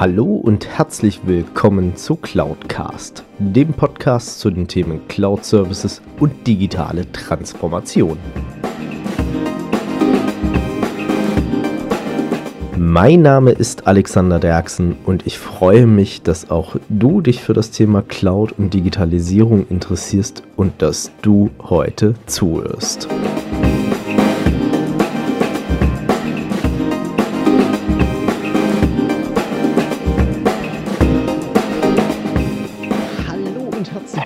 Hallo und herzlich willkommen zu Cloudcast, dem Podcast zu den Themen Cloud Services und digitale Transformation. Mein Name ist Alexander Derksen und ich freue mich, dass auch du dich für das Thema Cloud und Digitalisierung interessierst und dass du heute zuhörst.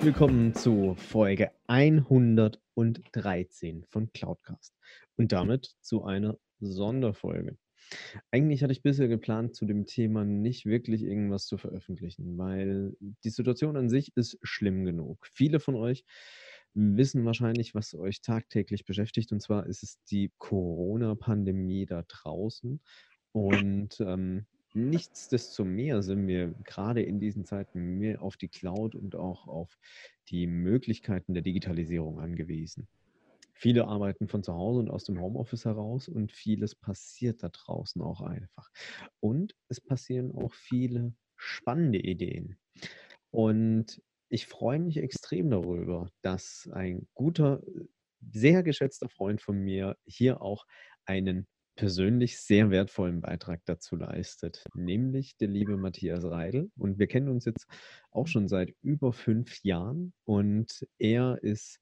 Willkommen zu Folge 113 von Cloudcast und damit zu einer Sonderfolge. Eigentlich hatte ich bisher geplant, zu dem Thema nicht wirklich irgendwas zu veröffentlichen, weil die Situation an sich ist schlimm genug. Viele von euch wissen wahrscheinlich, was euch tagtäglich beschäftigt, und zwar ist es die Corona-Pandemie da draußen. Und ähm, Nichtsdestotrotz sind wir gerade in diesen Zeiten mehr auf die Cloud und auch auf die Möglichkeiten der Digitalisierung angewiesen. Viele arbeiten von zu Hause und aus dem Homeoffice heraus und vieles passiert da draußen auch einfach. Und es passieren auch viele spannende Ideen. Und ich freue mich extrem darüber, dass ein guter, sehr geschätzter Freund von mir hier auch einen persönlich sehr wertvollen Beitrag dazu leistet, nämlich der liebe Matthias Reidel. Und wir kennen uns jetzt auch schon seit über fünf Jahren und er ist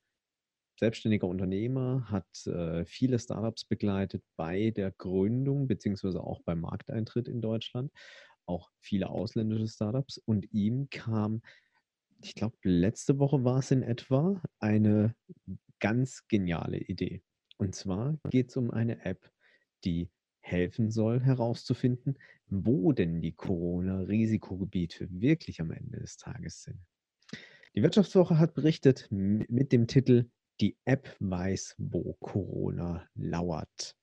selbstständiger Unternehmer, hat äh, viele Startups begleitet bei der Gründung beziehungsweise auch beim Markteintritt in Deutschland, auch viele ausländische Startups und ihm kam, ich glaube, letzte Woche war es in etwa, eine ganz geniale Idee. Und zwar geht es um eine App, die helfen soll, herauszufinden, wo denn die Corona-Risikogebiete wirklich am Ende des Tages sind. Die Wirtschaftswoche hat berichtet mit dem Titel Die App weiß, wo Corona lauert.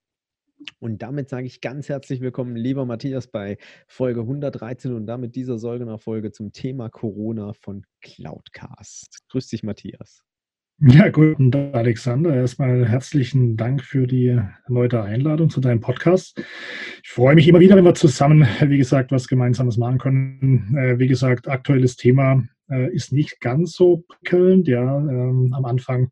Und damit sage ich ganz herzlich willkommen, lieber Matthias, bei Folge 113 und damit dieser Säugener-Folge zum Thema Corona von Cloudcast. Grüß dich, Matthias. Ja, guten Tag, Alexander. Erstmal herzlichen Dank für die erneute Einladung zu deinem Podcast. Ich freue mich immer wieder, wenn wir zusammen, wie gesagt, was Gemeinsames machen können. Äh, wie gesagt, aktuelles Thema äh, ist nicht ganz so prickelnd. Ja, ähm, am Anfang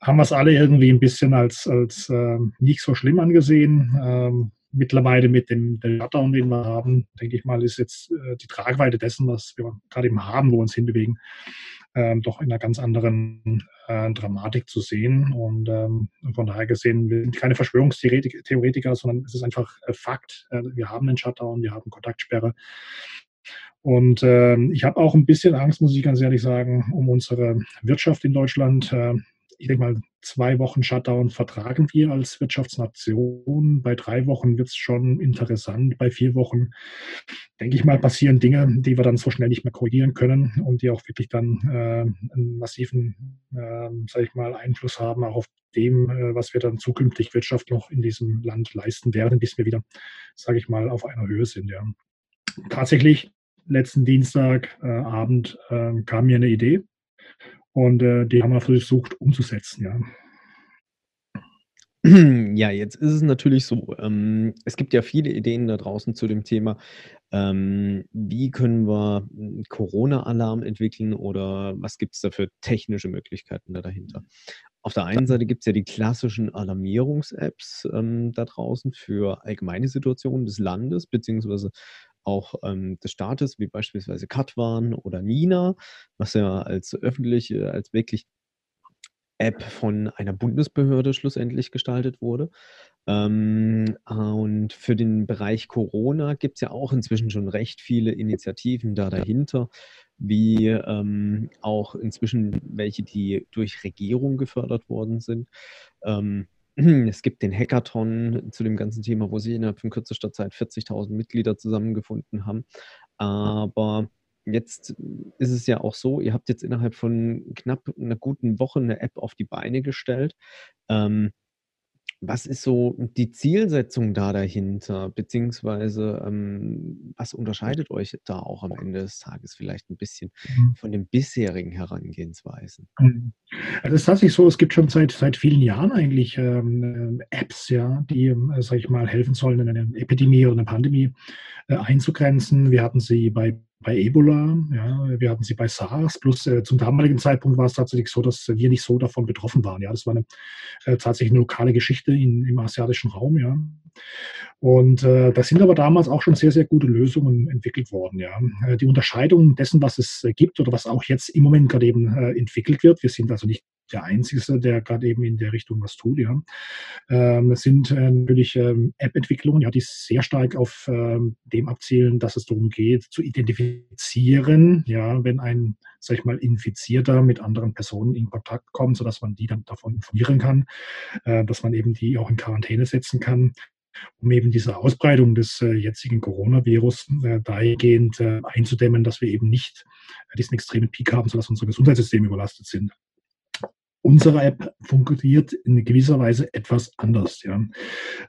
haben wir es alle irgendwie ein bisschen als, als äh, nicht so schlimm angesehen. Ähm, mittlerweile mit dem Shutdown, den wir haben, denke ich mal, ist jetzt die Tragweite dessen, was wir gerade eben haben, wo wir uns hinbewegen, ähm, doch in einer ganz anderen äh, Dramatik zu sehen. Und ähm, von daher gesehen, wir sind keine Verschwörungstheoretiker, sondern es ist einfach äh, Fakt. Äh, wir haben einen Shutdown, wir haben Kontaktsperre. Und äh, ich habe auch ein bisschen Angst, muss ich ganz ehrlich sagen, um unsere Wirtschaft in Deutschland. Ich denke mal, zwei Wochen Shutdown vertragen wir als Wirtschaftsnation. Bei drei Wochen wird es schon interessant. Bei vier Wochen, denke ich mal, passieren Dinge, die wir dann so schnell nicht mehr korrigieren können und die auch wirklich dann äh, einen massiven, äh, sage ich mal, Einfluss haben, auch auf dem, äh, was wir dann zukünftig Wirtschaft noch in diesem Land leisten werden, bis wir wieder, sage ich mal, auf einer Höhe sind. Ja. Tatsächlich, letzten Dienstagabend äh, kam mir eine Idee und äh, die haben wir versucht umzusetzen, ja. Ja, jetzt ist es natürlich so, ähm, es gibt ja viele Ideen da draußen zu dem Thema, ähm, wie können wir einen Corona-Alarm entwickeln oder was gibt es da für technische Möglichkeiten da dahinter? Auf der einen Seite gibt es ja die klassischen Alarmierungs-Apps ähm, da draußen für allgemeine Situationen des Landes, beziehungsweise auch ähm, des Staates, wie beispielsweise Katwan oder Nina, was ja als öffentlich, als wirklich App von einer Bundesbehörde schlussendlich gestaltet wurde. Ähm, und für den Bereich Corona gibt es ja auch inzwischen schon recht viele Initiativen da dahinter, wie ähm, auch inzwischen welche, die durch Regierung gefördert worden sind. Ähm, Es gibt den Hackathon zu dem ganzen Thema, wo sich innerhalb von kürzester Zeit 40.000 Mitglieder zusammengefunden haben. Aber jetzt ist es ja auch so, ihr habt jetzt innerhalb von knapp einer guten Woche eine App auf die Beine gestellt. Ähm, was ist so die Zielsetzung da dahinter? Beziehungsweise, ähm, was unterscheidet euch da auch am Ende des Tages vielleicht 'n bisschen Mhm. von den bisherigen Herangehensweisen? Mhm. Also, es ist tatsächlich so, es gibt schon seit seit vielen Jahren eigentlich, ähm, äh, Apps, ja, die, ähm, sage ich mal, helfen sollen, in eine Epidemie oder 'ne Pandemie, äh, einzugrenzen. Wir hatten sie bei bei Ebola, ja, wir hatten sie bei SARS, bloß, äh, zum damaligen Zeitpunkt war es tatsächlich so, dass wir nicht so davon betroffen waren, ja. Das war 'ne äh, tatsächlich 'ne lokale Geschichte in im asiatischen Raum, ja. Und, äh, da sind aber damals auch schon sehr, sehr gute Lösungen entwickelt worden, ja. Äh, die Unterscheidung dessen, was es, äh, gibt oder was auch jetzt im Moment grad eben, äh, entwickelt wird wir sind also nicht der Einzige, der grad eben in der Richtung was tut, ja. Ähm, sind, äh, natürlich, ähm, App-Entwicklungen, ja, die sehr stark auf, ähm, dem abzielen, dass es darum geht, zu identifizieren, ja, wenn ein, sage ich mal, Infizierter mit anderen Personen in Kontakt kommt, sodass man die dann davon informieren kann, äh, dass man eben die auch in Quarantäne setzen kann, um eben diese Ausbreitung des, äh, jetzigen Coronavirus, äh, dahingehend, äh, einzudämmen, dass wir eben nicht diesen extremen Peak haben, sodass unsere Gesundheitssysteme überlastet sind. Unsere App funktioniert in gewisser Weise etwas anders, ja.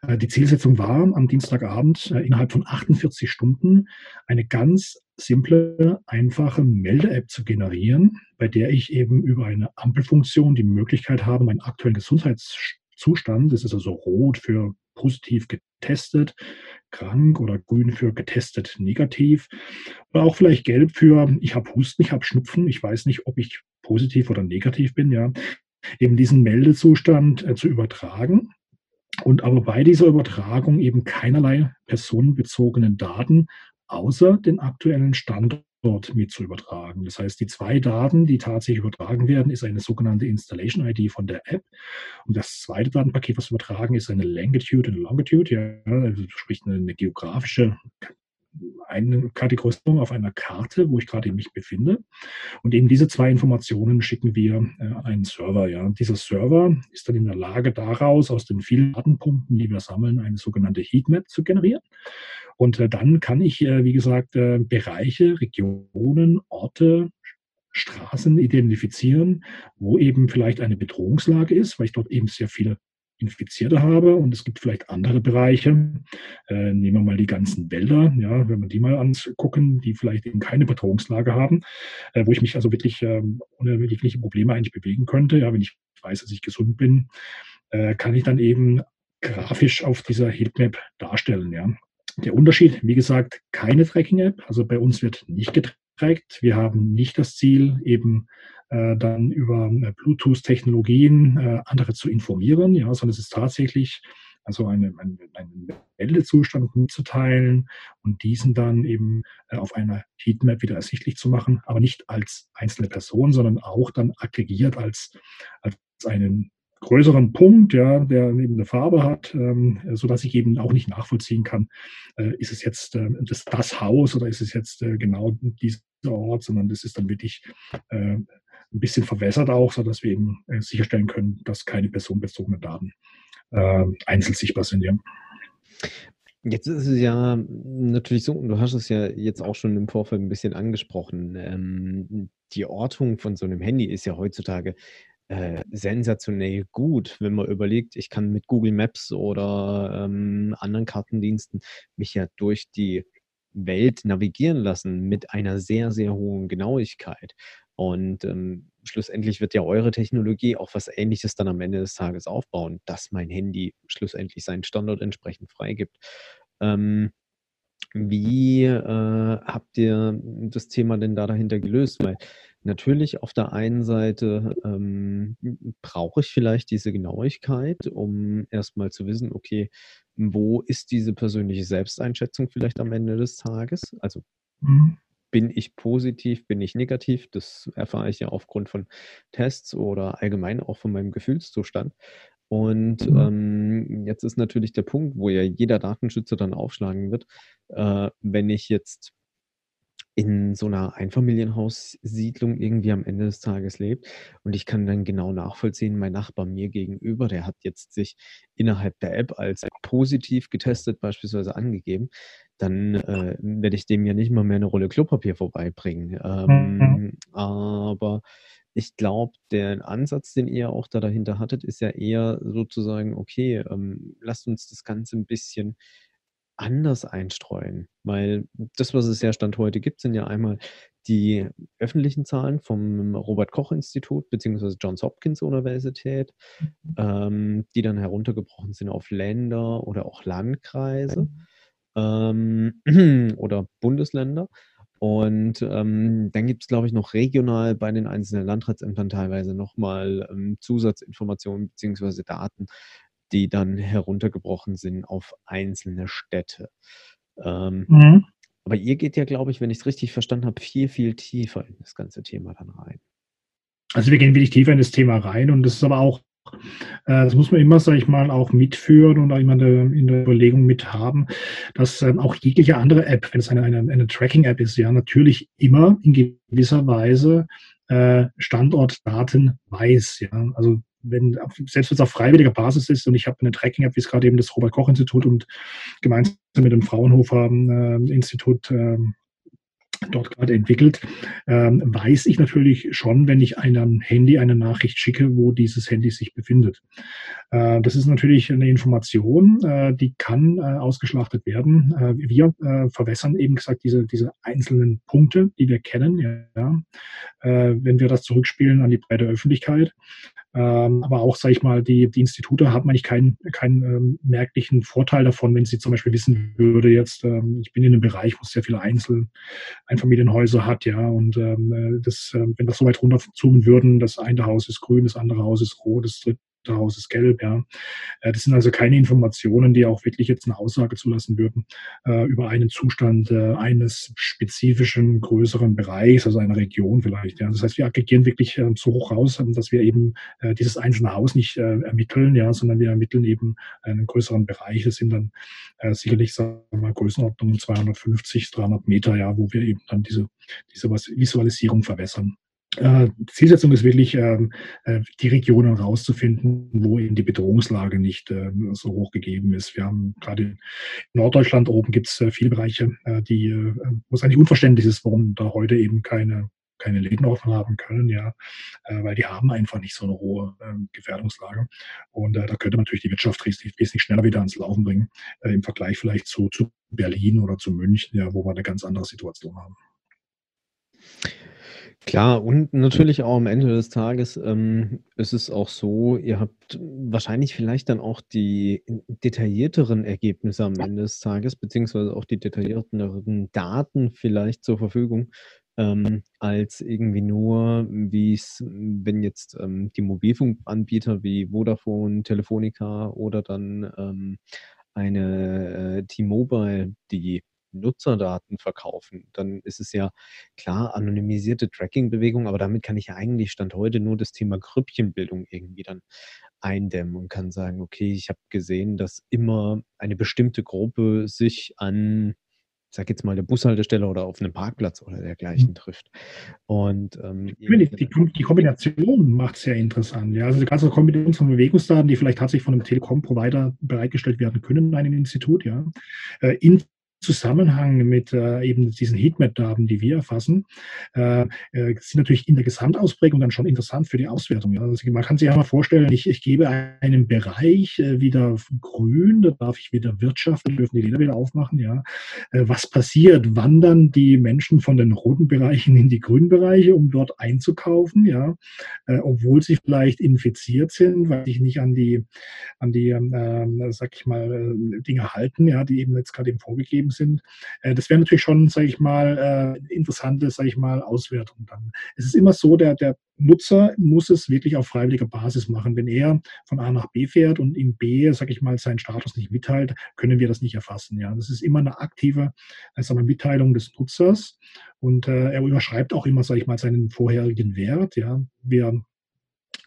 Äh, die Zielsetzung war am Dienstagabend, äh, innerhalb von 48 Stunden eine ganz simple, einfache Melde-App zu generieren, bei der ich eben über eine Ampelfunktion die Möglichkeit habe, meinen aktuellen Gesundheitszustand das ist also rot für positiv getestet, krank oder grün für getestet negativ oder auch vielleicht gelb für ich habe Husten, ich habe Schnupfen, ich weiß nicht, ob ich positiv oder negativ bin, ja, eben diesen Meldezustand, äh, zu übertragen und aber bei dieser Übertragung eben keinerlei personenbezogenen Daten außer den aktuellen Standort mit zu übertragen. Das heißt, die 2 Daten, die tatsächlich übertragen werden, ist eine sogenannte Installation ID von der App. Und das 2. Datenpaket, was übertragen, ist eine Longitude und Longitude, ja, also sprich 'ne 'ne geografische eine Kategorisierung auf einer Karte, wo ich grade mich befinde. Und eben diese 2 Informationen schicken wir, äh, an einen Server, ja. Und dieser Server ist dann in der Lage, daraus aus den vielen Datenpunkten, die wir sammeln, eine sogenannte Heatmap zu generieren. Und, äh, dann kann ich, äh, wie gesagt, äh, Bereiche, Regionen, Orte, Straßen identifizieren, wo eben vielleicht eine Bedrohungslage ist, weil ich dort eben sehr viele Infizierte habe und es gibt vielleicht andere Bereiche. Äh, nehmen wir mal die ganzen Wälder, ja, wenn wir die mal angucken, die vielleicht eben keine Bedrohungslage haben, äh, wo ich mich also wirklich, ähm, ohne jegliche Probleme eigentlich bewegen könnte. Ja, wenn ich weiß, dass ich gesund bin, äh, kann ich dann eben grafisch auf dieser Heatmap darstellen, ja. Der Unterschied, wie gesagt, keine Tracking-App, also bei uns wird nicht getrackt. Wir haben nicht das Ziel, eben, äh, dann über, äh, Bluetooth-Technologien, äh, andere zu informieren, ja, sondern es ist tatsächlich also eine ein einen Meldezustand mitzuteilen und diesen dann eben, äh, auf einer Heatmap wieder ersichtlich zu machen, aber nicht als einzelne Person, sondern auch dann aggregiert als als einen größeren Punkt, ja, der eben 'ne Farbe hat, ähm, sodass ich eben auch nicht nachvollziehen kann, äh, ist es jetzt, äh, das das Haus oder ist es jetzt, äh, genau dieser Ort, sondern das ist dann wirklich, äh, 'n bisschen verwässert auch, sodass wir eben, äh, sicherstellen können, dass keine personenbezogenen Daten, ähm, einzeln sichtbar sind, ja. Jetzt ist es ja natürlich so und du hast es ja jetzt auch schon im Vorfeld 'n bisschen angesprochen, ähm, die Ortung von so 'nem Handy ist ja heutzutage, äh, sensationell gut, wenn man überlegt, ich kann mit Google Maps oder, ähm, anderen Kartendiensten mich ja durch die Welt navigieren lassen mit einer sehr, sehr hohen Genauigkeit. Und, ähm, schlussendlich wird ja eure Technologie auch was Ähnliches dann am Ende des Tages aufbauen, dass mein Handy schlussendlich seinen Standort entsprechend freigibt. Ähm, wie, äh, habt ihr das Thema denn da dahinter gelöst? Weil natürlich auf der einen Seite, ähm, brauche ich vielleicht diese Genauigkeit, um erst mal zu wissen, okay, wo ist diese persönliche Selbsteinschätzung vielleicht am Ende des Tages? Also, Mhm. bin ich positiv, bin ich negativ? Das erfahre ich ja aufgrund von Tests oder allgemein auch von meinem Gefühlszustand. Und, Mhm. ähm, jetzt ist natürlich der Punkt, wo ja jeder Datenschützer dann aufschlagen wird, äh, wenn ich jetzt in so 'ner Einfamilienhaussiedlung irgendwie am Ende des Tages lebe und ich kann dann genau nachvollziehen, mein Nachbar mir gegenüber, der hat jetzt sich innerhalb der App als positiv getestet beispielsweise angegeben, dann, äh, werde ich dem ja nicht mal mehr 'ne Rolle Klopapier vorbeibringen. Mhm. Ähm, aber ich glaube, der Ansatz, den ihr auch da dahinter hattet, ist ja eher sozusagen, okay, ähm, lasst uns das Ganze ein bisschen anders einstreuen, weil das, was es ja Stand heute gibt, sind ja einmal die öffentlichen Zahlen vom Robert-Koch-Institut beziehungsweise Johns Hopkins Universität, mhm. ähm, die dann heruntergebrochen sind auf Länder oder auch Landkreise ähm, oder Bundesländer. Und ähm, dann gibt es, glaube ich, noch regional bei den einzelnen Landratsämtern teilweise nochmal ähm, Zusatzinformationen beziehungsweise Daten, die dann heruntergebrochen sind auf einzelne Städte. Ähm, mhm. Aber ihr geht ja, glaube ich, wenn ich es richtig verstanden habe, viel, viel tiefer in das ganze Thema dann rein. Also wir gehen wirklich tiefer in das Thema rein und das ist aber auch, äh, das muss man immer, sage ich mal, auch mitführen und auch immer in der Überlegung mit haben, dass ähm, auch jegliche andere App, wenn es eine, eine, eine Tracking-App ist, ja natürlich immer in gewisser Weise äh, Standortdaten weiß. Ja? Also wenn, selbst wenn es auf freiwilliger Basis ist und ich habe eine Tracking-App, wie es gerade eben das Robert-Koch-Institut und gemeinsam mit dem Fraunhofer-Institut äh, dort gerade entwickelt, ähm, weiß ich natürlich schon, wenn ich einem Handy eine Nachricht schicke, wo dieses Handy sich befindet. Äh, das ist natürlich eine Information, äh, die kann äh, ausgeschlachtet werden. Wir verwässern eben gesagt diese, diese einzelnen Punkte, die wir kennen, ja, wenn wir das zurückspielen an die breite Öffentlichkeit. Ähm, aber auch, sage ich mal, die, die Institute haben eigentlich keinen, keinen ähm, merklichen Vorteil davon, wenn sie zum Beispiel wissen würde, jetzt, ähm, ich bin in einem Bereich, wo es sehr viele Einzel Einfamilienhäuser hat, ja, und ähm, äh, das, äh, wenn das so weit runterzoomen würden, das eine Haus ist grün, das andere Haus ist rot, das dritte Haus ist gelb, ja. Äh, das sind also keine Informationen, die auch wirklich jetzt eine Aussage zulassen würden äh, über einen Zustand äh, eines spezifischen größeren Bereichs, also einer Region vielleicht. Ja. Das heißt, wir aggregieren wirklich äh, so hoch raus, dass wir eben äh, dieses einzelne Haus nicht äh, ermitteln, ja, sondern wir ermitteln eben einen größeren Bereich. Das sind dann sicherlich, sagen wir mal, Größenordnung 250, 300 Meter, ja, wo wir eben dann diese, diese Visualisierung verwässern. Äh, Zielsetzung ist wirklich, ähm, äh, die Regionen rauszufinden, wo eben die Bedrohungslage nicht äh, so hoch gegeben ist. Wir haben gerade in Norddeutschland oben gibt es äh, viele Bereiche, äh, die, äh, wo es eigentlich unverständlich ist, warum da heute eben keine keine Läden offen haben können, ja, weil die haben einfach nicht so eine hohe ähm, Gefährdungslage. Und da könnte man natürlich die Wirtschaft wesentlich, schneller wieder ans Laufen bringen, im Vergleich vielleicht zu, zu Berlin oder zu München, ja, wo wir eine ganz andere Situation haben. Klar, und natürlich auch am Ende des Tages ähm, ist es auch so, ihr habt wahrscheinlich vielleicht dann auch die detaillierteren Ergebnisse am Ende des Tages, beziehungsweise auch die detaillierteren Daten vielleicht zur Verfügung, ähm, als irgendwie nur, wie es, wenn jetzt ähm, die Mobilfunkanbieter wie Vodafone, Telefonica oder dann ähm, eine äh, T-Mobile, die Nutzerdaten verkaufen, dann ist es ja klar anonymisierte Tracking-Bewegung, aber damit kann ich ja eigentlich Stand heute nur das Thema Grüppchenbildung irgendwie dann eindämmen und kann sagen, okay, ich habe gesehen, dass immer eine bestimmte Gruppe sich an ich sag jetzt mal, der Bushaltestelle oder auf einem Parkplatz oder dergleichen mhm. trifft. Und ähm, die, die, Kombination macht es sehr interessant. Ja? Also die ganze Kombination von Bewegungsdaten, die vielleicht tatsächlich von einem Telekom-Provider bereitgestellt werden können in einem Institut, ja, äh, in Zusammenhang mit äh, eben diesen Heatmap-Daten, die wir erfassen, äh, äh, sind natürlich in der Gesamtausprägung dann schon interessant für die Auswertung. Ja. Also man kann sich ja mal vorstellen, ich, ich gebe einen Bereich äh, wieder grün, da darf ich wieder wirtschaften, dürfen die Läder wieder aufmachen. Ja. Äh, was passiert? Wandern die Menschen von den roten Bereichen in die grünen Bereiche, um dort einzukaufen, ja, äh, obwohl sie vielleicht infiziert sind, weil sich nicht an die, an die, ähm, sag ich mal, Dinge halten, ja, die eben jetzt gerade eben vorgegeben sind. Äh, das wäre natürlich schon, sage ich mal, äh, interessante, sage ich mal, Auswertung dann. Es ist immer so, der, der Nutzer muss es wirklich auf freiwilliger Basis machen. Wenn er von A nach B fährt und ihm B, sage ich mal, seinen Status nicht mitteilt, können wir das nicht erfassen. Ja, das ist immer eine aktive, also eine Mitteilung des Nutzers und äh, er überschreibt auch immer, sage ich mal, seinen vorherigen Wert. Ja, wir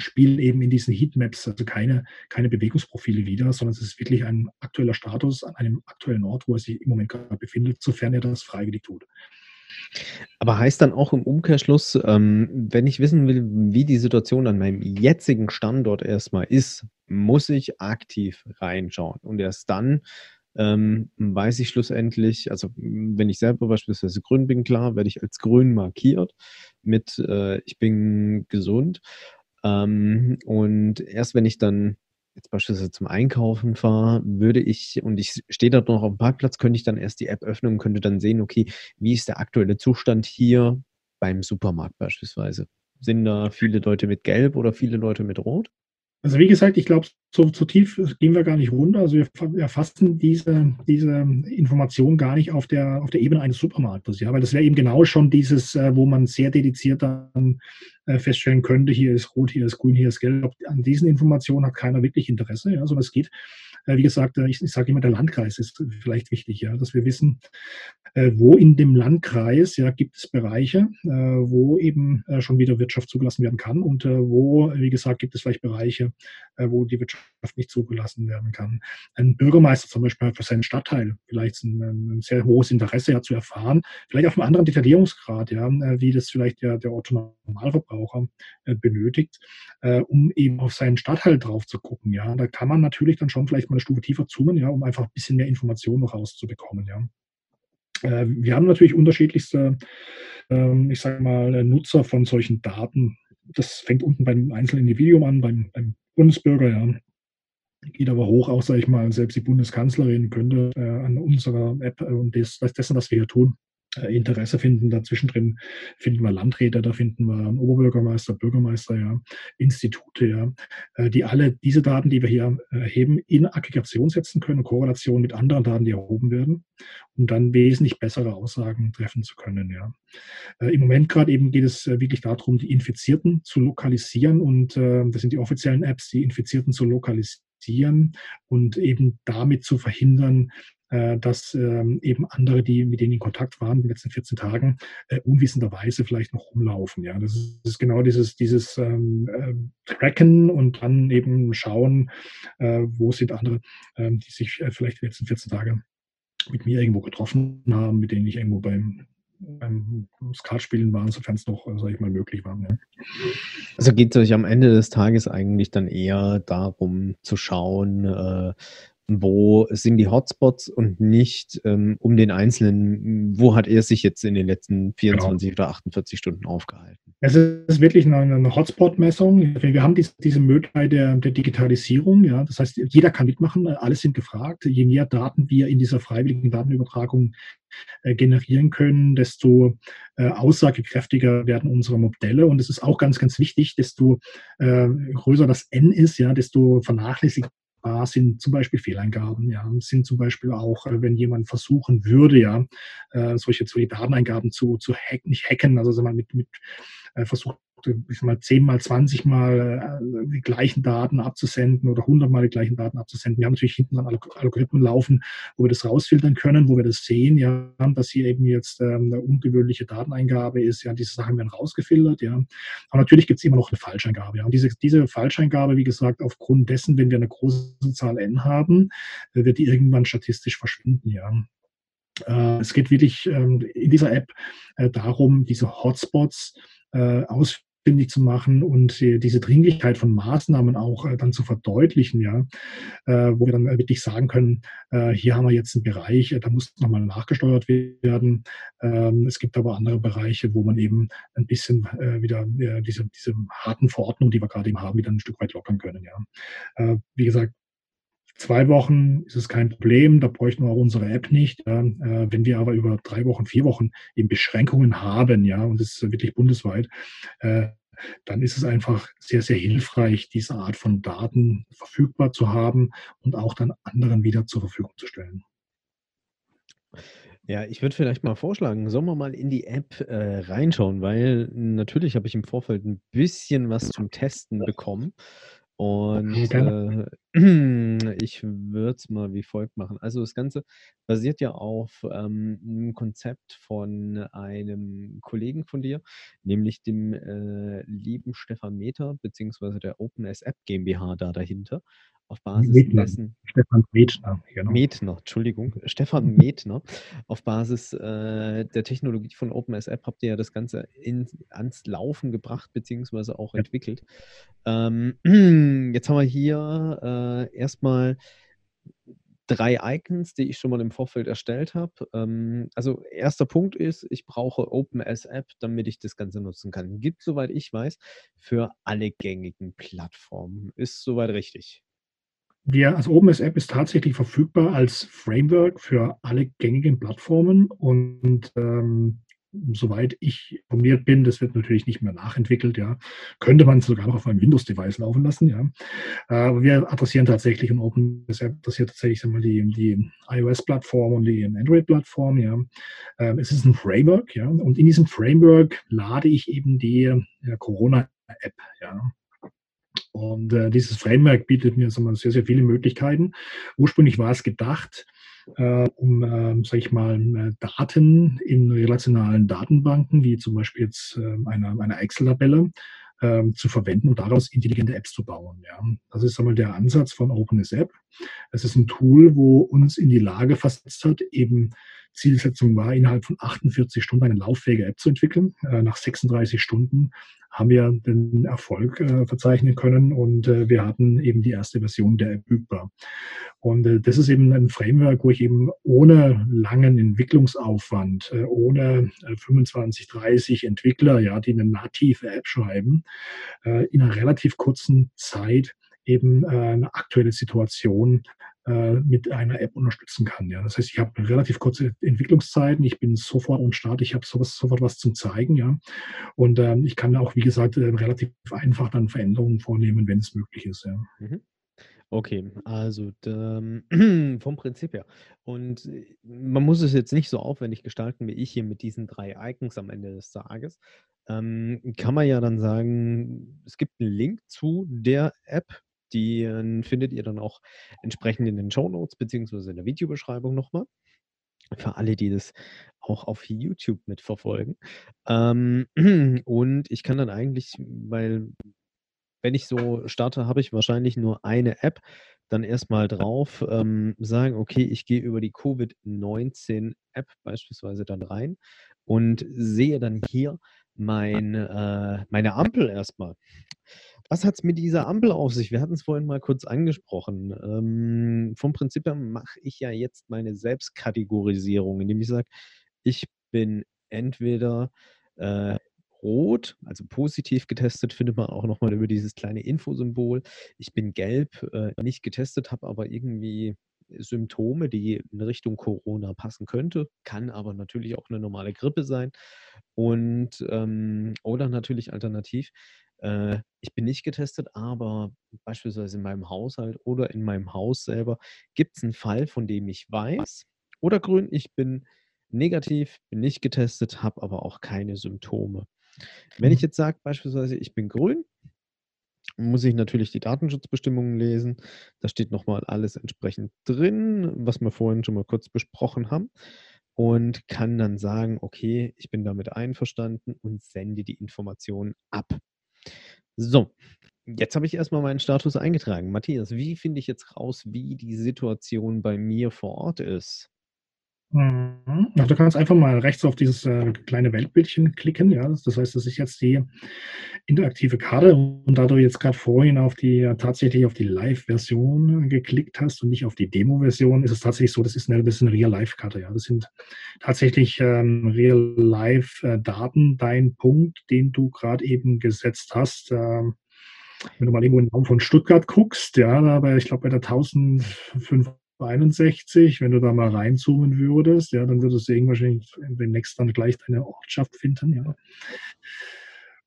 spielen eben in diesen Heatmaps also keine, keine Bewegungsprofile wieder, sondern es ist wirklich ein aktueller Status an einem aktuellen Ort, wo er sich im Moment gerade befindet, sofern er das freiwillig tut. Aber heißt dann auch im Umkehrschluss, ähm, wenn ich wissen will, wie die Situation an meinem jetzigen Standort erstmal ist, muss ich aktiv reinschauen und erst dann ähm, weiß ich schlussendlich, also wenn ich selber beispielsweise grün bin, klar, werde ich als grün markiert mit äh, ich bin gesund. Ähm, und erst wenn ich dann jetzt beispielsweise zum Einkaufen fahre, würde ich, und ich stehe dort noch auf dem Parkplatz, könnte ich dann erst die App öffnen und könnte dann sehen, okay, wie ist der aktuelle Zustand hier beim Supermarkt beispielsweise? Sind da viele Leute mit Gelb oder viele Leute mit Rot? Also wie gesagt, ich glaube, so, so, tief gehen wir gar nicht runter. Also wir erfassen diese, diese Information gar nicht auf der, auf der Ebene eines Supermarktes, ja, weil das wäre eben genau schon dieses, äh, wo man sehr dediziert dann äh, feststellen könnte, hier ist rot, hier ist grün, hier ist gelb. An diesen Informationen hat keiner wirklich Interesse, ja, sondern es geht äh, wie gesagt, ich, ich sage immer, der Landkreis ist vielleicht wichtig, ja, dass wir wissen, wo in dem Landkreis ja, gibt es Bereiche, wo eben schon wieder Wirtschaft zugelassen werden kann und wo, wie gesagt, gibt es vielleicht Bereiche, wo die Wirtschaft nicht zugelassen werden kann. Ein Bürgermeister zum Beispiel hat für seinen Stadtteil vielleicht ein, ein sehr hohes Interesse ja, zu erfahren, vielleicht auf einem anderen Detaillierungsgrad, ja, wie das vielleicht der, der Otto Normalverbraucher benötigt, um eben auf seinen Stadtteil drauf zu gucken. Ja. Da kann man natürlich dann schon vielleicht mal eine Stufe tiefer zoomen, ja, um einfach ein bisschen mehr Informationen noch rauszubekommen. Ja. Äh, wir haben natürlich unterschiedlichste, ähm, ich sage mal, Nutzer von solchen Daten. Das fängt unten beim einzelnen Individuum an, beim, beim Bundesbürger, ja. Geht aber hoch auch, sage ich mal, selbst die Bundeskanzlerin könnte äh, an unserer App äh, und des, dessen, was wir hier tun, Interesse finden. Dazwischen drin finden wir Landräte, da finden wir Oberbürgermeister, Bürgermeister, ja, Institute, ja, äh, die alle diese Daten, die wir hier erheben, in Aggregation setzen können, Korrelation mit anderen Daten, die erhoben werden, um dann wesentlich bessere Aussagen treffen zu können. Ja. Äh, Im Moment gerade eben geht es wirklich darum, die Infizierten zu lokalisieren und das sind die offiziellen Apps, die Infizierten zu lokalisieren und eben damit zu verhindern, äh, dass ähm, eben andere, die mit denen in Kontakt waren in den letzten 14 Tagen, äh, unwissenderweise vielleicht noch rumlaufen. Ja, das ist, genau dieses, dieses ähm, äh, Tracken und dann eben schauen, äh, wo sind andere, ähm, die sich äh, vielleicht die letzten 14 Tage mit mir irgendwo getroffen haben, mit denen ich irgendwo beim beim Skatspielen waren, sofern es noch, sag ich mal, möglich war. Ja. Also geht es euch am Ende des Tages eigentlich dann eher darum zu schauen, äh, wo sind die Hotspots und nicht ähm, um den einzelnen, wo hat er sich jetzt in den letzten 24 genau. oder 48 Stunden aufgehalten? Es ist wirklich eine, eine Hotspot-Messung. Wir haben diese, diese Möglichkeit der, der, Digitalisierung. Ja. Das heißt, jeder kann mitmachen, alle sind gefragt. Je mehr Daten wir in dieser freiwilligen Datenübertragung äh, generieren können, desto äh, aussagekräftiger werden unsere Modelle. Und es ist auch ganz, ganz wichtig, desto äh, größer das N ist, ja, desto vernachlässigt sind zum Beispiel Fehleingaben, ja, sind zum Beispiel auch, äh, wenn jemand versuchen würde, ja, äh, solche, solche Dateneingaben zu, zu hacken, nicht hacken, also mal, mit, mit äh, versucht ich mal, zehnmal, zwanzigmal äh, die gleichen Daten abzusenden oder hundertmal die gleichen Daten abzusenden. Wir haben natürlich hinten dann Algorithmen laufen, wo wir das rausfiltern können, wo wir das sehen, ja, dass hier eben jetzt ähm, eine ungewöhnliche Dateneingabe ist. Ja, diese Sachen werden rausgefiltert, ja. Aber natürlich gibt es immer noch eine Falscheingabe. Ja. Und diese, diese Falscheingabe, wie gesagt, aufgrund dessen, wenn wir eine große Zahl N haben, äh, wird die irgendwann statistisch verschwinden, ja. Äh, es geht wirklich ähm, in dieser App darum, diese Hotspots aus ausfindig zu machen und diese Dringlichkeit von Maßnahmen auch äh, dann zu verdeutlichen, ja, äh, wo wir dann äh, wirklich sagen können, hier haben wir jetzt einen Bereich, da muss nochmal nachgesteuert werden. Ähm, es gibt aber andere Bereiche, wo man eben ein bisschen wieder diese, diese harten Verordnungen, die wir gerade eben haben, wieder ein Stück weit lockern können, ja. Wie gesagt, zwei Wochen ist es kein Problem, da bräuchten wir auch unsere App nicht. Ja. Äh, wenn wir aber über drei Wochen, vier Wochen eben Beschränkungen haben, ja, und das ist wirklich bundesweit, äh, dann ist es einfach sehr, sehr hilfreich, diese Art von Daten verfügbar zu haben und auch dann anderen wieder zur Verfügung zu stellen. Ja, ich würde vielleicht mal vorschlagen, sollen wir mal in die App äh, reinschauen, weil natürlich habe ich im Vorfeld ein bisschen was zum Testen bekommen. Und äh, ich würde es mal wie folgt machen. Also das Ganze basiert ja auf ähm, einem Konzept von einem Kollegen von dir, nämlich dem äh, lieben Stefan Meter, beziehungsweise der OpenS App GmbH da dahinter auf Basis Metner. dessen. Stefan Metner, genau. Metner, Entschuldigung. Stefan Metner. Auf Basis äh, der Technologie von OpenSApp habt ihr ja das Ganze in, ans Laufen gebracht, beziehungsweise auch ja. entwickelt. Ähm, jetzt haben wir hier äh, erstmal drei Icons, die ich schon mal im Vorfeld erstellt habe. Ähm, also erster Punkt ist, ich brauche OpenSApp, damit ich das Ganze nutzen kann. Gibt, soweit ich weiß, für alle gängigen Plattformen. Ist soweit richtig. Wir, also OpenSApp ist tatsächlich verfügbar als Framework für alle gängigen Plattformen und ähm, soweit ich informiert bin, das wird natürlich nicht mehr nachentwickelt, ja. Könnte man sogar noch auf einem Windows-Device laufen lassen, ja. Aber wir adressieren tatsächlich und OpenSApp adressiert tatsächlich sagen wir, die, die iOS-Plattform und die Android-Plattform, ja. Ähm, es ist ein Framework, ja. Und in diesem Framework lade ich eben die ja, Corona-App, ja. Und äh, dieses Framework bietet mir sagen wir, sehr, sehr viele Möglichkeiten. Ursprünglich war es gedacht, äh, um, äh, sage ich mal, äh, Daten in relationalen Datenbanken, wie zum Beispiel jetzt äh, einer, einer Excel-Tabelle, ähm, zu verwenden und daraus intelligente Apps zu bauen. Ja. Das ist einmal der Ansatz von OpenSAP. Es ist ein Tool, wo uns in die Lage versetzt hat, eben Zielsetzung war, innerhalb von 48 Stunden eine lauffähige App zu entwickeln. Äh, nach 36 Stunden haben wir den Erfolg äh, verzeichnen können und äh, wir hatten eben die erste Version der App übbar. Und äh, das ist eben ein Framework, wo ich eben ohne langen Entwicklungsaufwand, äh, ohne 25, äh, 30 Entwickler, ja, die eine native App schreiben, in einer relativ kurzen Zeit eben eine aktuelle Situation äh, mit einer App unterstützen kann. Ja. Das heißt, ich habe relativ kurze Entwicklungszeiten, ich bin sofort am Start, ich habe sofort was zum Zeigen, ja. Und ähm, ich kann auch, wie gesagt, äh, relativ einfach dann Veränderungen vornehmen, wenn es möglich ist, ja. Mhm. Okay, also ähm, vom Prinzip her. Und äh, man muss es jetzt nicht so aufwendig gestalten wie ich hier mit diesen drei Icons am Ende des Tages. Ähm, kann man ja dann sagen, es gibt einen Link zu der App, äh, findet ihr dann auch entsprechend in den Show Notes beziehungsweise in der Videobeschreibung nochmal. Für alle, die das auch auf YouTube mitverfolgen. Ähm, und ich kann dann eigentlich, weil wenn ich so starte, habe ich wahrscheinlich nur eine App, dann erstmal drauf ähm, sagen, okay, ich gehe über die Covid-19-App beispielsweise dann rein und sehe dann hier mein, äh, meine Ampel erstmal. Was hat es mit dieser Ampel auf sich? Wir hatten es vorhin mal kurz angesprochen. Ähm, vom Prinzip her mache ich ja jetzt meine Selbstkategorisierung, indem ich sage, ich bin entweder äh, rot, also positiv getestet, findet man auch nochmal über dieses kleine Infosymbol. Ich bin gelb, äh, nicht getestet, habe aber irgendwie Symptome, die in Richtung Corona passen könnte, kann aber natürlich auch eine normale Grippe sein. Und ähm, oder natürlich alternativ, äh, ich bin nicht getestet, aber beispielsweise in meinem Haushalt oder in meinem Haus selber gibt es einen Fall, von dem ich weiß, oder grün, ich bin negativ, bin nicht getestet, habe aber auch keine Symptome. Wenn ich mhm. jetzt sage, beispielsweise, ich bin grün, muss ich natürlich die Datenschutzbestimmungen lesen. Da steht nochmal alles entsprechend drin, was wir vorhin schon mal kurz besprochen haben. Und kann dann sagen, okay, ich bin damit einverstanden und sende die Informationen ab. So, jetzt habe ich erstmal meinen Status eingetragen. Matthias, wie finde ich jetzt raus, wie die Situation bei mir vor Ort ist? Also, du kannst einfach mal rechts auf dieses äh, kleine Weltbildchen klicken, ja. Das heißt, das ist jetzt die interaktive Karte und da du jetzt gerade vorhin auf die äh, tatsächlich auf die Live-Version geklickt hast und nicht auf die Demo-Version, ist es tatsächlich so, das ist eine, eine Real-Life-Karte, ja. Das sind tatsächlich ähm, Real-Life-Daten, dein Punkt, den du gerade eben gesetzt hast. Ähm, wenn du mal irgendwo in den Raum von Stuttgart guckst, ja, aber ich glaube bei der 1500 61, wenn du da mal reinzoomen würdest, ja, dann würdest du sehen, wahrscheinlich demnächst dann gleich deine Ortschaft finden, ja.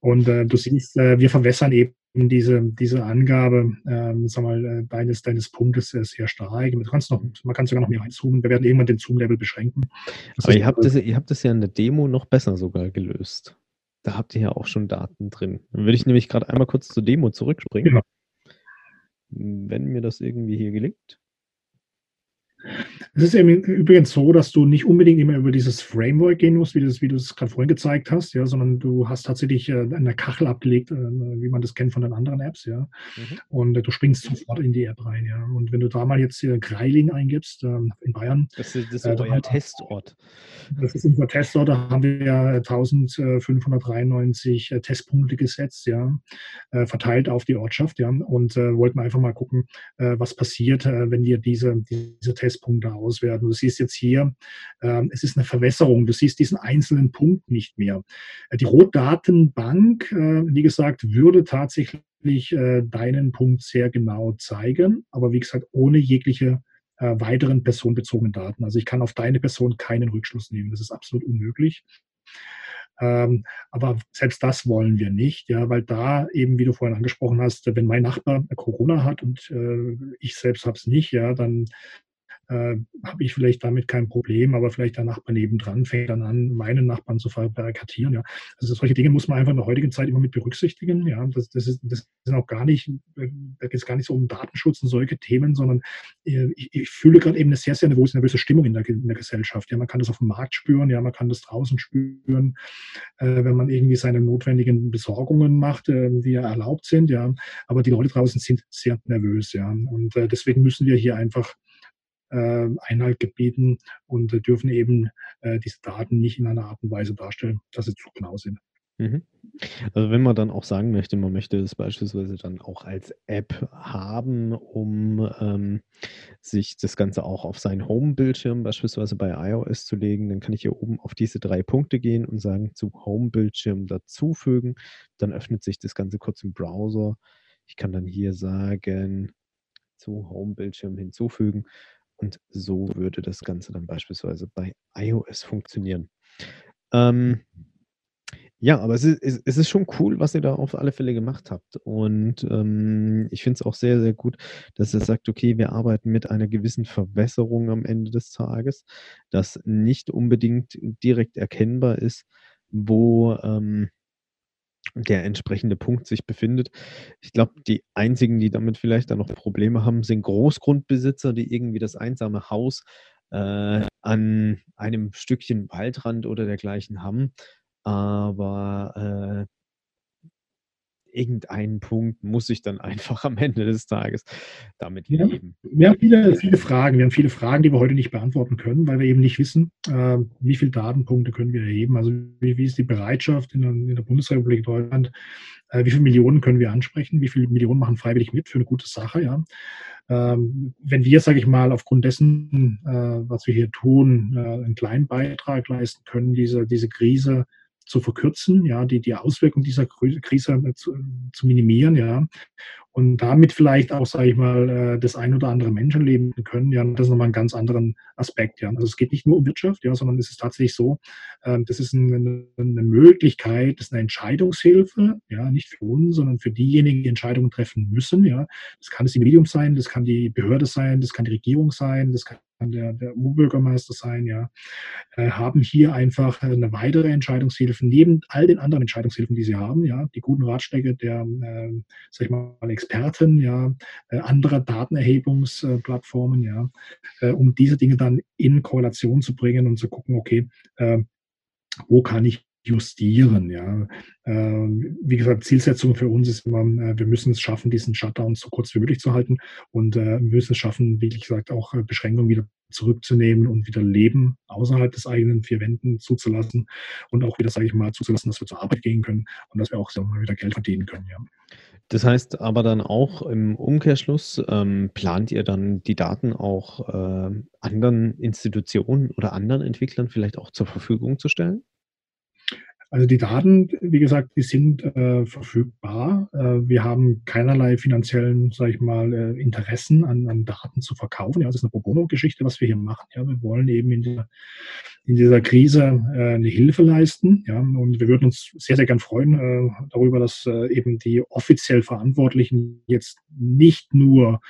Und äh, du siehst, äh, wir verwässern eben diese, diese Angabe, ähm, sag mal, äh, deines, deines Punktes sehr stark. Du kannst noch, man kann sogar noch mehr reinzoomen. Wir werden irgendwann den Zoom-Level beschränken. Das Aber ihr habt, das, ihr habt das ja in der Demo noch besser sogar gelöst. Da habt ihr ja auch schon Daten drin. Dann würde ich nämlich gerade einmal kurz zur Demo zurückspringen. Genau. Wenn mir das irgendwie hier gelingt. Es ist eben übrigens so, dass du nicht unbedingt immer über dieses Framework gehen musst, wie, das, wie du es gerade vorhin gezeigt hast, ja, sondern du hast tatsächlich äh, eine Kachel abgelegt, äh, wie man das kennt von den anderen Apps, ja. Mhm. Und äh, du springst sofort in die App rein, ja. Und wenn du da mal jetzt hier Greiling eingibst, äh, in Bayern. Das ist, das ist euer Testort. Das ist unser Testort, da haben wir ja 1593 Testpunkte gesetzt, ja, verteilt auf die Ortschaft, ja. Und wollten einfach mal gucken, was passiert, wenn wir diese, diese Tests Messpunkte auswerten. Du siehst jetzt hier, ähm, es ist eine Verwässerung. Du siehst diesen einzelnen Punkt nicht mehr. Äh, die Rotdatenbank, äh, wie gesagt, würde tatsächlich äh, deinen Punkt sehr genau zeigen, aber wie gesagt, ohne jegliche weiteren personenbezogenen Daten. Also ich kann auf deine Person keinen Rückschluss nehmen. Das ist absolut unmöglich. Ähm, aber selbst das wollen wir nicht, ja, weil da eben, wie du vorhin angesprochen hast, wenn mein Nachbar Corona hat und äh, ich selbst habe es nicht, ja, dann äh, habe ich vielleicht damit kein Problem, aber vielleicht der Nachbar nebendran fängt dann an, meinen Nachbarn zu verbarrikadieren. Ja. Also solche Dinge muss man einfach in der heutigen Zeit immer mit berücksichtigen. Ja. Das, das, ist, das sind auch gar nicht, da geht es gar nicht so um Datenschutz und solche Themen, sondern äh, ich, ich fühle gerade eben eine sehr, sehr nervöse, nervöse Stimmung in der, in der Gesellschaft. Ja. Man kann das auf dem Markt spüren, ja, man kann das draußen spüren, äh, wenn man irgendwie seine notwendigen Besorgungen macht, äh, die ja erlaubt sind. Ja. Aber die Leute draußen sind sehr nervös. Ja. Und äh, deswegen müssen wir hier einfach äh, Einhalt gebieten und dürfen eben äh, diese Daten nicht in einer Art und Weise darstellen, dass sie zu genau sind. Mhm. Also wenn man dann auch sagen möchte, man möchte es beispielsweise dann auch als App haben, um ähm, sich das Ganze auch auf seinen Home-Bildschirm beispielsweise bei iOS zu legen, dann kann ich hier oben auf diese drei Punkte gehen und sagen zu Home-Bildschirm dazufügen. Dann öffnet sich das Ganze kurz im Browser. Ich kann dann hier sagen zu Home-Bildschirm hinzufügen und so würde das Ganze dann beispielsweise bei iOS funktionieren. Ähm, ja, aber es ist, es ist schon cool, was ihr da auf alle Fälle gemacht habt. Und ähm, ich finde es auch sehr, sehr gut, dass ihr sagt, okay, wir arbeiten mit einer gewissen Verwässerung am Ende des Tages, das nicht unbedingt direkt erkennbar ist, wo ähm, der entsprechende Punkt sich befindet. Ich glaube, die einzigen, die damit vielleicht dann noch Probleme haben, sind Großgrundbesitzer, die irgendwie das einsame Haus äh, an einem Stückchen Waldrand oder dergleichen haben. Aber äh, irgendeinen Punkt muss ich dann einfach am Ende des Tages damit ja, leben. Wir haben viele, viele Fragen. Wir haben viele Fragen, die wir heute nicht beantworten können, weil wir eben nicht wissen, äh, wie viele Datenpunkte können wir erheben. Also wie, wie ist die Bereitschaft in der, in der Bundesrepublik Deutschland? Äh, wie viele Millionen können wir ansprechen? Wie viele Millionen machen freiwillig mit für eine gute Sache? Ja. Ähm, wenn wir, sage ich mal, aufgrund dessen, äh, was wir hier tun, äh, einen kleinen Beitrag leisten können, diese, diese Krise zu verkürzen, ja, die, die Auswirkungen dieser Krise zu, zu minimieren, ja, und damit vielleicht auch, sage ich mal, äh, das ein oder andere Menschenleben können, ja, das ist nochmal ein ganz anderen Aspekt, ja. Also es geht nicht nur um Wirtschaft, ja, sondern es ist tatsächlich so, ähm, das ist eine, Möglichkeit, das ist eine Entscheidungshilfe, ja, nicht für uns, sondern für diejenigen, die Entscheidungen treffen müssen, ja. Das kann das Individuum sein, das kann die Behörde sein, das kann die Regierung sein, das kann der, der Oberbürgermeister sein, ja, äh, haben hier einfach eine weitere Entscheidungshilfe neben all den anderen Entscheidungshilfen, die sie haben, ja, die guten Ratschläge der, äh, sag ich mal, Experten, ja, äh, anderer Datenerhebungsplattformen, ja, äh, um diese Dinge dann in Korrelation zu bringen und zu gucken, okay, äh, wo kann ich justieren. Ja. Ähm, wie gesagt, Zielsetzung für uns ist immer, wir müssen es schaffen, diesen Shutdown so kurz wie möglich zu halten und wir müssen es schaffen, wie gesagt, auch Beschränkungen wieder zurückzunehmen und wieder Leben außerhalb des eigenen vier Wänden zuzulassen und auch wieder, sage ich mal, zuzulassen, dass wir zur Arbeit gehen können und dass wir auch so wieder Geld verdienen können. Ja. Das heißt aber dann auch im Umkehrschluss, ähm, plant ihr dann die Daten auch äh, anderen Institutionen oder anderen Entwicklern vielleicht auch zur Verfügung zu stellen? Also die Daten, wie gesagt, die sind äh, verfügbar. Äh, wir haben keinerlei finanziellen, sage ich mal, äh, Interessen an, an, Daten zu verkaufen. Ja, das ist eine Pro Bono-Geschichte, was wir hier machen. Ja, wir wollen eben in dieser, in dieser Krise äh, eine Hilfe leisten. Ja, und wir würden uns sehr, sehr gern freuen äh, darüber, dass äh, eben die offiziell Verantwortlichen jetzt nicht nur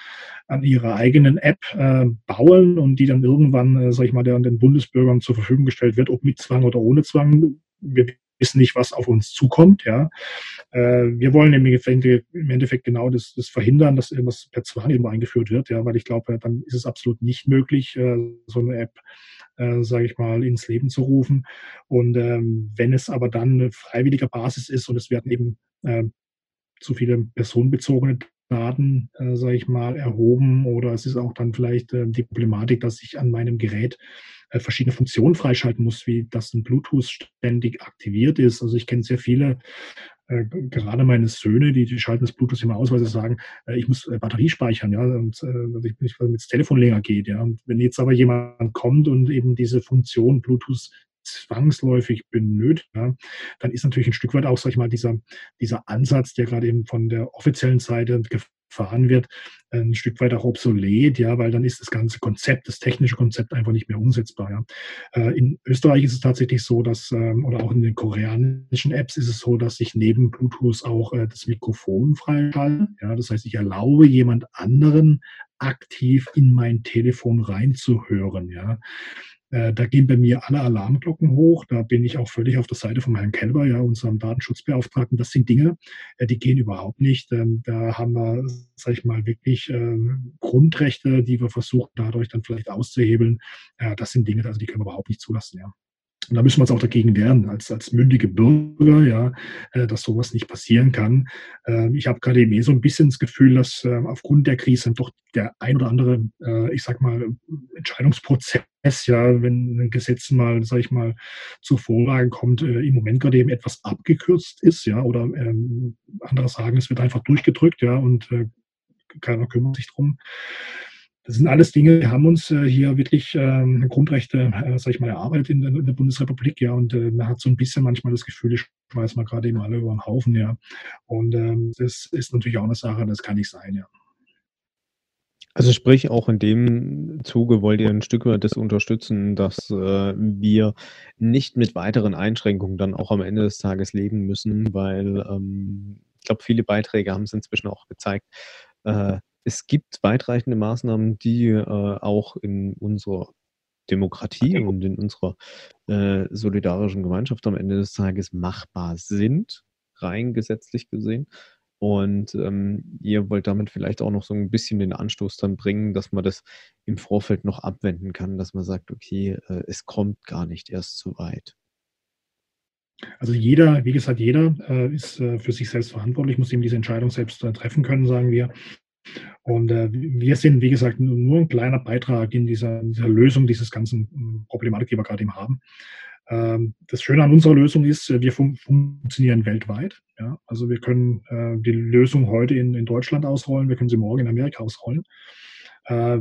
an ihrer eigenen App bauen und die dann irgendwann, äh, sage ich mal, der, den Bundesbürgern zur Verfügung gestellt wird, ob mit Zwang oder ohne Zwang. Wir wissen nicht, was auf uns zukommt. Ja. Äh, wir wollen im Endeffekt, im Endeffekt genau das, das, verhindern, dass irgendwas per Zwang irgendwo eingeführt wird, ja, weil ich glaube, dann ist es absolut nicht möglich, äh, so eine App äh, sage ich mal, ins Leben zu rufen. Und ähm, wenn es aber dann eine freiwilliger Basis ist und es werden eben äh, zu viele personenbezogene Daten, äh, sage ich mal, erhoben oder es ist auch dann vielleicht äh, die Problematik, dass ich an meinem Gerät verschiedene Funktionen freischalten muss, wie dass ein Bluetooth ständig aktiviert ist. Also ich kenne sehr viele äh, gerade meine Söhne, die, die schalten das Bluetooth immer aus, weil sie sagen, äh, ich muss äh, Batterie speichern, ja, und äh, ich nicht, weil das Telefon länger geht, ja. Und wenn jetzt aber jemand kommt und eben diese Funktion Bluetooth zwangsläufig benötigt, ja, dann ist natürlich ein Stück weit auch, sag ich mal, dieser, dieser Ansatz, der gerade eben von der offiziellen Seite gefahren wird, ein Stück weit auch obsolet, ja, weil dann ist das ganze Konzept, das technische Konzept einfach nicht mehr umsetzbar. Ja. Äh, in Österreich ist es tatsächlich so, dass, ähm, oder auch in den koreanischen Apps ist es so, dass ich neben Bluetooth auch äh, das Mikrofon freischalte. Ja, das heißt, ich erlaube jemand anderen aktiv in mein Telefon reinzuhören. Ja. Äh, da gehen bei mir alle Alarmglocken hoch. Da bin ich auch völlig auf der Seite von Herrn Kelber, ja, unserem Datenschutzbeauftragten. Das sind Dinge, äh, die gehen überhaupt nicht. Ähm, da haben wir, sag ich mal, wirklich ähm, Grundrechte, die wir versuchen dadurch dann vielleicht auszuhebeln. Das sind Dinge, also die können wir überhaupt nicht zulassen, ja. Und da müssen wir uns auch dagegen wehren, als, als mündige Bürger, ja, äh, dass sowas nicht passieren kann. Äh, ich habe gerade eben eh so ein bisschen das Gefühl, dass äh, aufgrund der Krise doch der ein oder andere, äh, ich sag mal, Entscheidungsprozess, ja, wenn ein Gesetz mal, sag ich mal, zur Vorlage kommt, äh, im Moment gerade eben etwas abgekürzt ist, ja, oder ähm, andere sagen, es wird einfach durchgedrückt, ja, und äh, keiner kümmert sich drum. Das sind alles Dinge, die haben uns äh, hier wirklich ähm, Grundrechte, äh, sag ich mal, erarbeitet in der, Bundesrepublik, ja. Und äh, man hat so ein bisschen manchmal das Gefühl, ich schmeiß mal gerade eben alle über den Haufen, ja. Und ähm, das ist natürlich auch eine Sache, das kann nicht sein, ja. Also sprich, auch in dem Zuge wollt ihr ein Stück weit das unterstützen, dass äh, wir nicht mit weiteren Einschränkungen dann auch am Ende des Tages leben müssen, weil ähm, ich glaube, viele Beiträge haben es inzwischen auch gezeigt, äh, es gibt weitreichende Maßnahmen, die äh, auch in unserer Demokratie und in unserer äh, solidarischen Gemeinschaft am Ende des Tages machbar sind, rein gesetzlich gesehen. Und ähm, ihr wollt damit vielleicht auch noch so ein bisschen den Anstoß dann bringen, dass man das im Vorfeld noch abwenden kann, dass man sagt, okay, äh, es kommt gar nicht erst so weit. Also jeder, wie gesagt, jeder äh, ist äh, für sich selbst verantwortlich, muss eben diese Entscheidung selbst äh, treffen können, sagen wir. Und äh, wir sind, wie gesagt, nur ein kleiner Beitrag in dieser, dieser Lösung dieses ganzen hm, Problematik, die wir gerade eben haben. Ähm, das Schöne an unserer Lösung ist, wir fun funktionieren weltweit. Ja? Also wir können äh, die Lösung heute in, in Deutschland ausrollen, wir können sie morgen in Amerika ausrollen. Äh,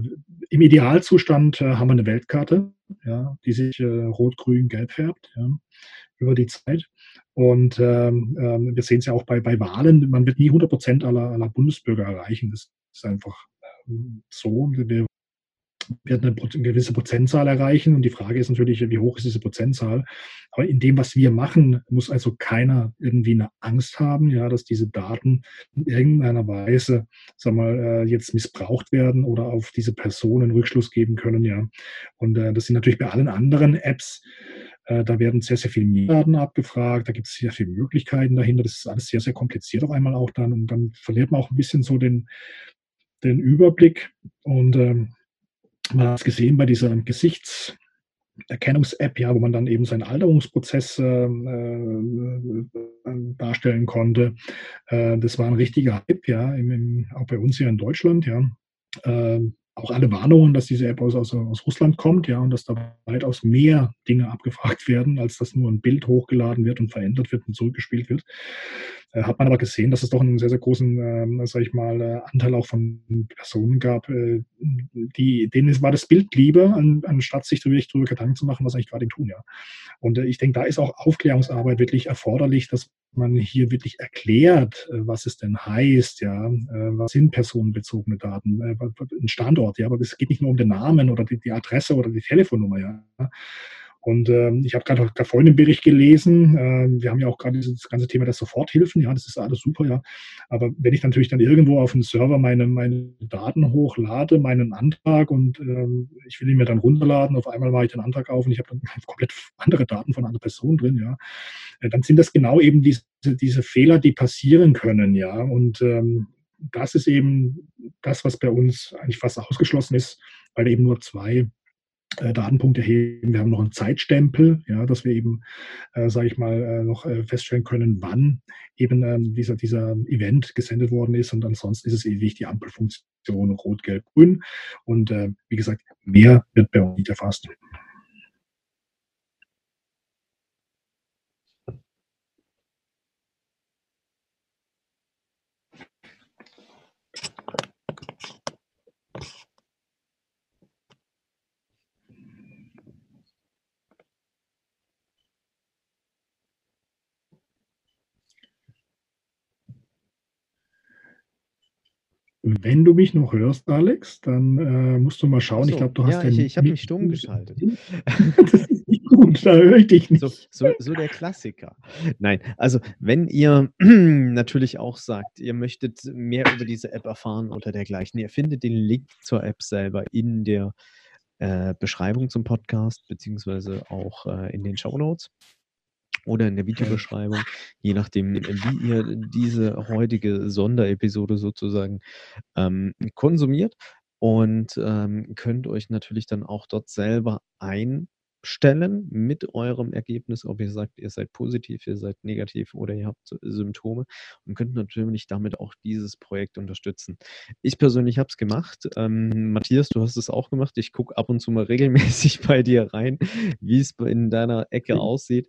Im Idealzustand äh, haben wir eine Weltkarte, ja, die sich äh, rot, grün, gelb färbt ja, über die Zeit. Und ähm, ähm, wir sehen es ja auch bei, bei Wahlen, man wird nie 100 Prozent aller, aller Bundesbürger erreichen. Das ist einfach ähm, so. Wir werden eine, eine gewisse Prozentzahl erreichen und die Frage ist natürlich, wie hoch ist diese Prozentzahl? Aber in dem, was wir machen, muss also keiner irgendwie eine Angst haben, ja, dass diese Daten in irgendeiner Weise, sag mal, äh, jetzt missbraucht werden oder auf diese Personen Rückschluss geben können, ja. Und äh, das sind natürlich bei allen anderen Apps da werden sehr, sehr viele Daten abgefragt, da gibt es sehr viele Möglichkeiten dahinter. Das ist alles sehr, sehr kompliziert auf einmal auch dann. Und dann verliert man auch ein bisschen so den, den Überblick. Und ähm, man hat es gesehen bei dieser Gesichtserkennungs-App, ja, wo man dann eben seinen Alterungsprozess äh, äh, darstellen konnte. Äh, das war ein richtiger Hype, ja, im, im, auch bei uns hier in Deutschland, ja. Auch alle Warnungen, dass diese App aus, aus, aus Russland kommt, ja, und dass da weitaus mehr Dinge abgefragt werden, als dass nur ein Bild hochgeladen wird und verändert wird und zurückgespielt wird. Äh, hat man aber gesehen, dass es doch einen sehr, sehr großen, äh, sag ich mal, äh, Anteil auch von Personen gab, äh, die, denen war das Bild lieber, an, anstatt sich wirklich darüber Gedanken zu machen, was eigentlich gerade tun, ja. Und äh, ich denke, da ist auch Aufklärungsarbeit wirklich erforderlich, dass man hier wirklich erklärt, äh, was es denn heißt, ja, äh, was sind personenbezogene Daten, äh, ein Standort, ja, aber es geht nicht nur um den Namen oder die, die Adresse oder die Telefonnummer, ja. Und ähm, ich habe gerade vorhin einen Bericht gelesen. Ähm, wir haben ja auch gerade das ganze Thema der Soforthilfen. Ja, das ist alles super, ja. Aber wenn ich natürlich dann irgendwo auf dem Server meine, meine Daten hochlade, meinen Antrag und ähm, ich will ihn mir dann runterladen, auf einmal mache ich den Antrag auf und ich habe dann komplett andere Daten von einer Person drin, ja. Äh, dann sind das genau eben diese, diese Fehler, die passieren können, ja. Und ähm, das ist eben das, was bei uns eigentlich fast ausgeschlossen ist, weil eben nur zwei äh, Datenpunkte heben. Wir haben noch einen Zeitstempel, ja, dass wir eben, äh, sage ich mal, äh, noch äh, feststellen können, wann eben ähm, dieser, dieser Event gesendet worden ist. Und ansonsten ist es ewig die Ampelfunktion Rot, Gelb, Grün. Und äh, wie gesagt, mehr wird bei uns nicht erfasst. Wenn du mich noch hörst, Alex, dann äh, musst du mal schauen. So, ich glaube, du hast ja, ich, ich habe mich stumm geschaltet. das ist nicht gut, da höre ich dich nicht. So, so, so, der Klassiker. Nein, also wenn ihr natürlich auch sagt, ihr möchtet mehr über diese App erfahren oder dergleichen, ihr findet den Link zur App selber in der äh, Beschreibung zum Podcast, beziehungsweise auch äh, in den Show Notes oder in der Videobeschreibung, je nachdem, wie ihr diese heutige Sonderepisode sozusagen ähm, konsumiert. Und ähm, könnt euch natürlich dann auch dort selber ein stellen mit eurem Ergebnis, ob ihr sagt, ihr seid positiv, ihr seid negativ oder ihr habt Symptome und könnt natürlich damit auch dieses Projekt unterstützen. Ich persönlich habe es gemacht. Ähm, Matthias, du hast es auch gemacht. Ich gucke ab und zu mal regelmäßig bei dir rein, wie es in deiner Ecke aussieht.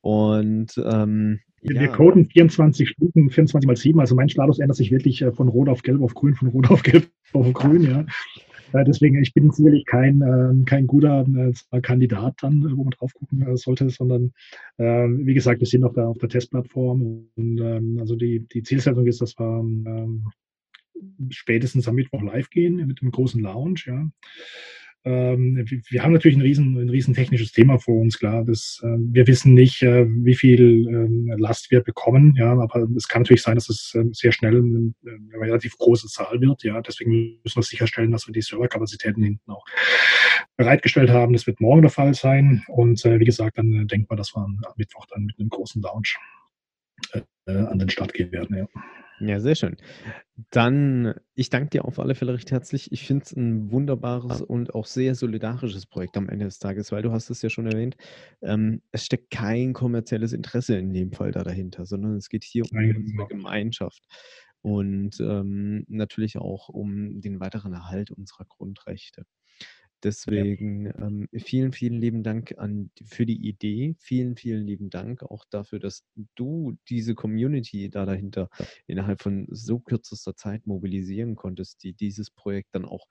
Und ähm, wir, ja. wir coden 24 Stunden, 24 mal 7. Also mein Status ändert sich wirklich äh, von Rot auf Gelb auf Grün, von Rot auf Gelb auf Grün, ja. Äh, deswegen, ich bin sicherlich kein, äh, kein guter äh, Kandidat dann, wo man drauf gucken sollte, sondern ähm, wie gesagt, wir sind auf der, auf der Testplattform und ähm, also die, die Zielsetzung ist, dass wir ähm, spätestens am Mittwoch live gehen mit einem großen Lounge, ja. Ähm, wir haben natürlich ein riesen, ein riesen technisches Thema vor uns, klar. Das, äh, wir wissen nicht, äh, wie viel ähm, Last wir bekommen, ja, aber es kann natürlich sein, dass es äh, sehr schnell eine, eine, relativ große Zahl wird, ja. Deswegen müssen wir sicherstellen, dass wir die Serverkapazitäten hinten auch bereitgestellt haben. Das wird morgen der Fall sein. Und äh, wie gesagt, dann äh, denkt man, dass wir am Mittwoch dann mit einem großen Lounge äh, an den Start gehen werden, ja. Ja, sehr schön. Dann, ich danke dir auf alle Fälle recht herzlich. Ich finde es ein wunderbares und auch sehr solidarisches Projekt am Ende des Tages, weil du hast es ja schon erwähnt, ähm, es steckt kein kommerzielles Interesse in dem Fall da dahinter, sondern es geht hier um Nein, unsere genau. Gemeinschaft und ähm, natürlich auch um den weiteren Erhalt unserer Grundrechte. Deswegen ähm, vielen, vielen lieben Dank an, für die Idee. Vielen, vielen lieben Dank auch dafür, dass du diese Community da dahinter innerhalb von so kürzester Zeit mobilisieren konntest, die dieses Projekt dann auch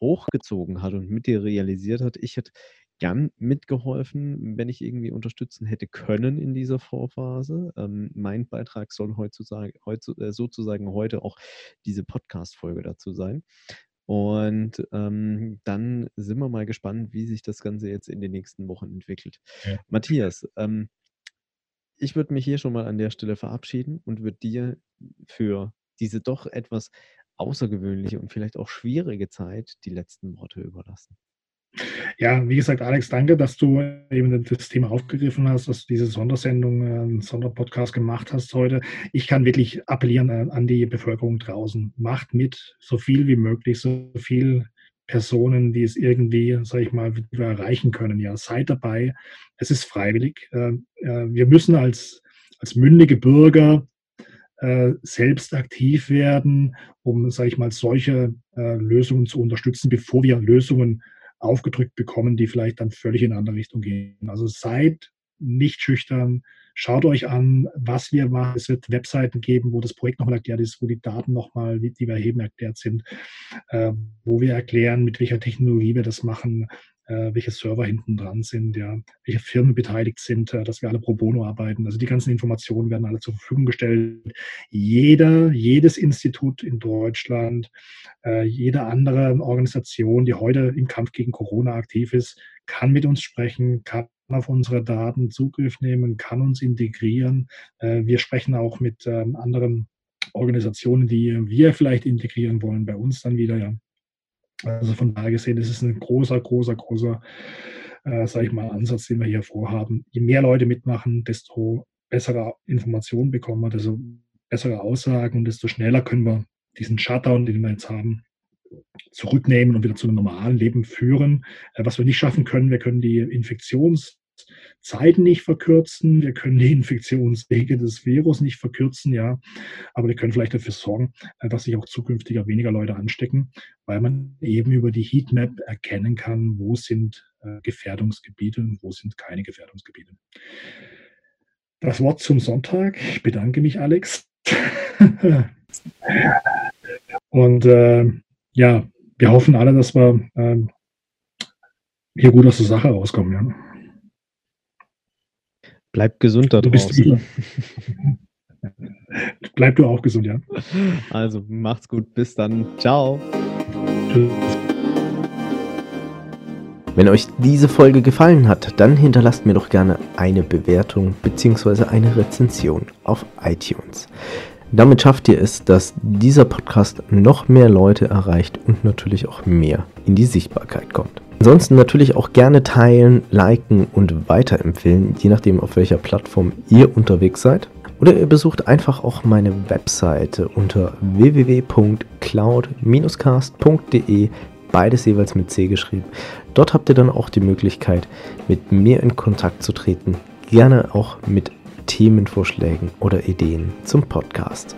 hochgezogen hat und mit dir realisiert hat. Ich hätte gern mitgeholfen, wenn ich irgendwie unterstützen hätte können in dieser Vorphase. Ähm, mein Beitrag soll heutzutage, heutzu, äh, sozusagen heute auch diese Podcast-Folge dazu sein. Und ähm, dann sind wir mal gespannt, wie sich das Ganze jetzt in den nächsten Wochen entwickelt. Ja. Matthias, ähm, ich würde mich hier schon mal an der Stelle verabschieden und würde dir für diese doch etwas außergewöhnliche und vielleicht auch schwierige Zeit die letzten Worte überlassen. Ja, wie gesagt, Alex, danke, dass du eben das Thema aufgegriffen hast, dass du diese Sondersendung, äh, einen Sonderpodcast gemacht hast heute. Ich kann wirklich appellieren äh, an die Bevölkerung draußen. Macht mit, so viel wie möglich, so viel Personen, die es irgendwie, sage ich mal, erreichen können. Ja, seid dabei. Es ist freiwillig. Äh, wir müssen als, als mündige Bürger selbst aktiv werden, um, sage ich mal, solche Lösungen zu unterstützen, bevor wir Lösungen aufgedrückt bekommen, die vielleicht dann völlig in eine andere Richtung gehen. Also seid nicht schüchtern, schaut euch an, was wir machen. Es wird Webseiten geben, wo das Projekt nochmal erklärt ist, wo die Daten nochmal, die wir erheben, erklärt sind, äh, wo wir erklären, mit welcher Technologie wir das machen, welche Server hinten dran sind, ja, welche Firmen beteiligt sind, äh, dass wir alle pro bono arbeiten. Also die ganzen Informationen werden alle zur Verfügung gestellt. Jeder, jedes Institut in Deutschland, äh, jede andere Organisation, die heute im Kampf gegen Corona aktiv ist, kann mit uns sprechen, kann auf unsere Daten Zugriff nehmen, kann uns integrieren. Äh, wir sprechen auch mit ähm, anderen Organisationen, die wir vielleicht integrieren wollen, bei uns dann wieder, ja. Also von daher gesehen, ist ein großer, großer, großer, äh, sage ich mal, Ansatz, den wir hier vorhaben. Je mehr Leute mitmachen, desto bessere Informationen bekommen wir, desto bessere Aussagen und desto schneller können wir diesen Shutdown, den wir jetzt haben, zurücknehmen und wieder zu einem normalen Leben führen. Äh, was wir nicht schaffen können, wir können die Infektions- Zeiten nicht verkürzen, wir können die Infektionswege des Virus nicht verkürzen, ja, aber wir können vielleicht dafür sorgen, äh, dass sich auch zukünftiger weniger Leute anstecken, weil man eben über die Heatmap erkennen kann, wo sind äh, Gefährdungsgebiete und wo sind keine Gefährdungsgebiete. Das Wort zum Sonntag. Ich bedanke mich, Alex. und äh, ja, wir hoffen alle, dass wir äh, hier gut aus der Sache rauskommen. Ja. Bleibt gesund da draußen. Bleib du auch gesund, ja. Also macht's gut, bis dann. Ciao. Tschüss. Wenn euch diese Folge gefallen hat, dann hinterlasst mir doch gerne eine Bewertung bzw. eine Rezension auf iTunes. Damit schafft ihr es, dass dieser Podcast noch mehr Leute erreicht und natürlich auch mehr in die Sichtbarkeit kommt. Ansonsten natürlich auch gerne teilen, liken und weiterempfehlen, je nachdem auf welcher Plattform ihr unterwegs seid. Oder ihr besucht einfach auch meine Webseite unter www.cloud-cast.de beides jeweils mit C geschrieben. Dort habt ihr dann auch die Möglichkeit, mit mir in Kontakt zu treten, gerne auch mit Themenvorschlägen oder Ideen zum Podcast.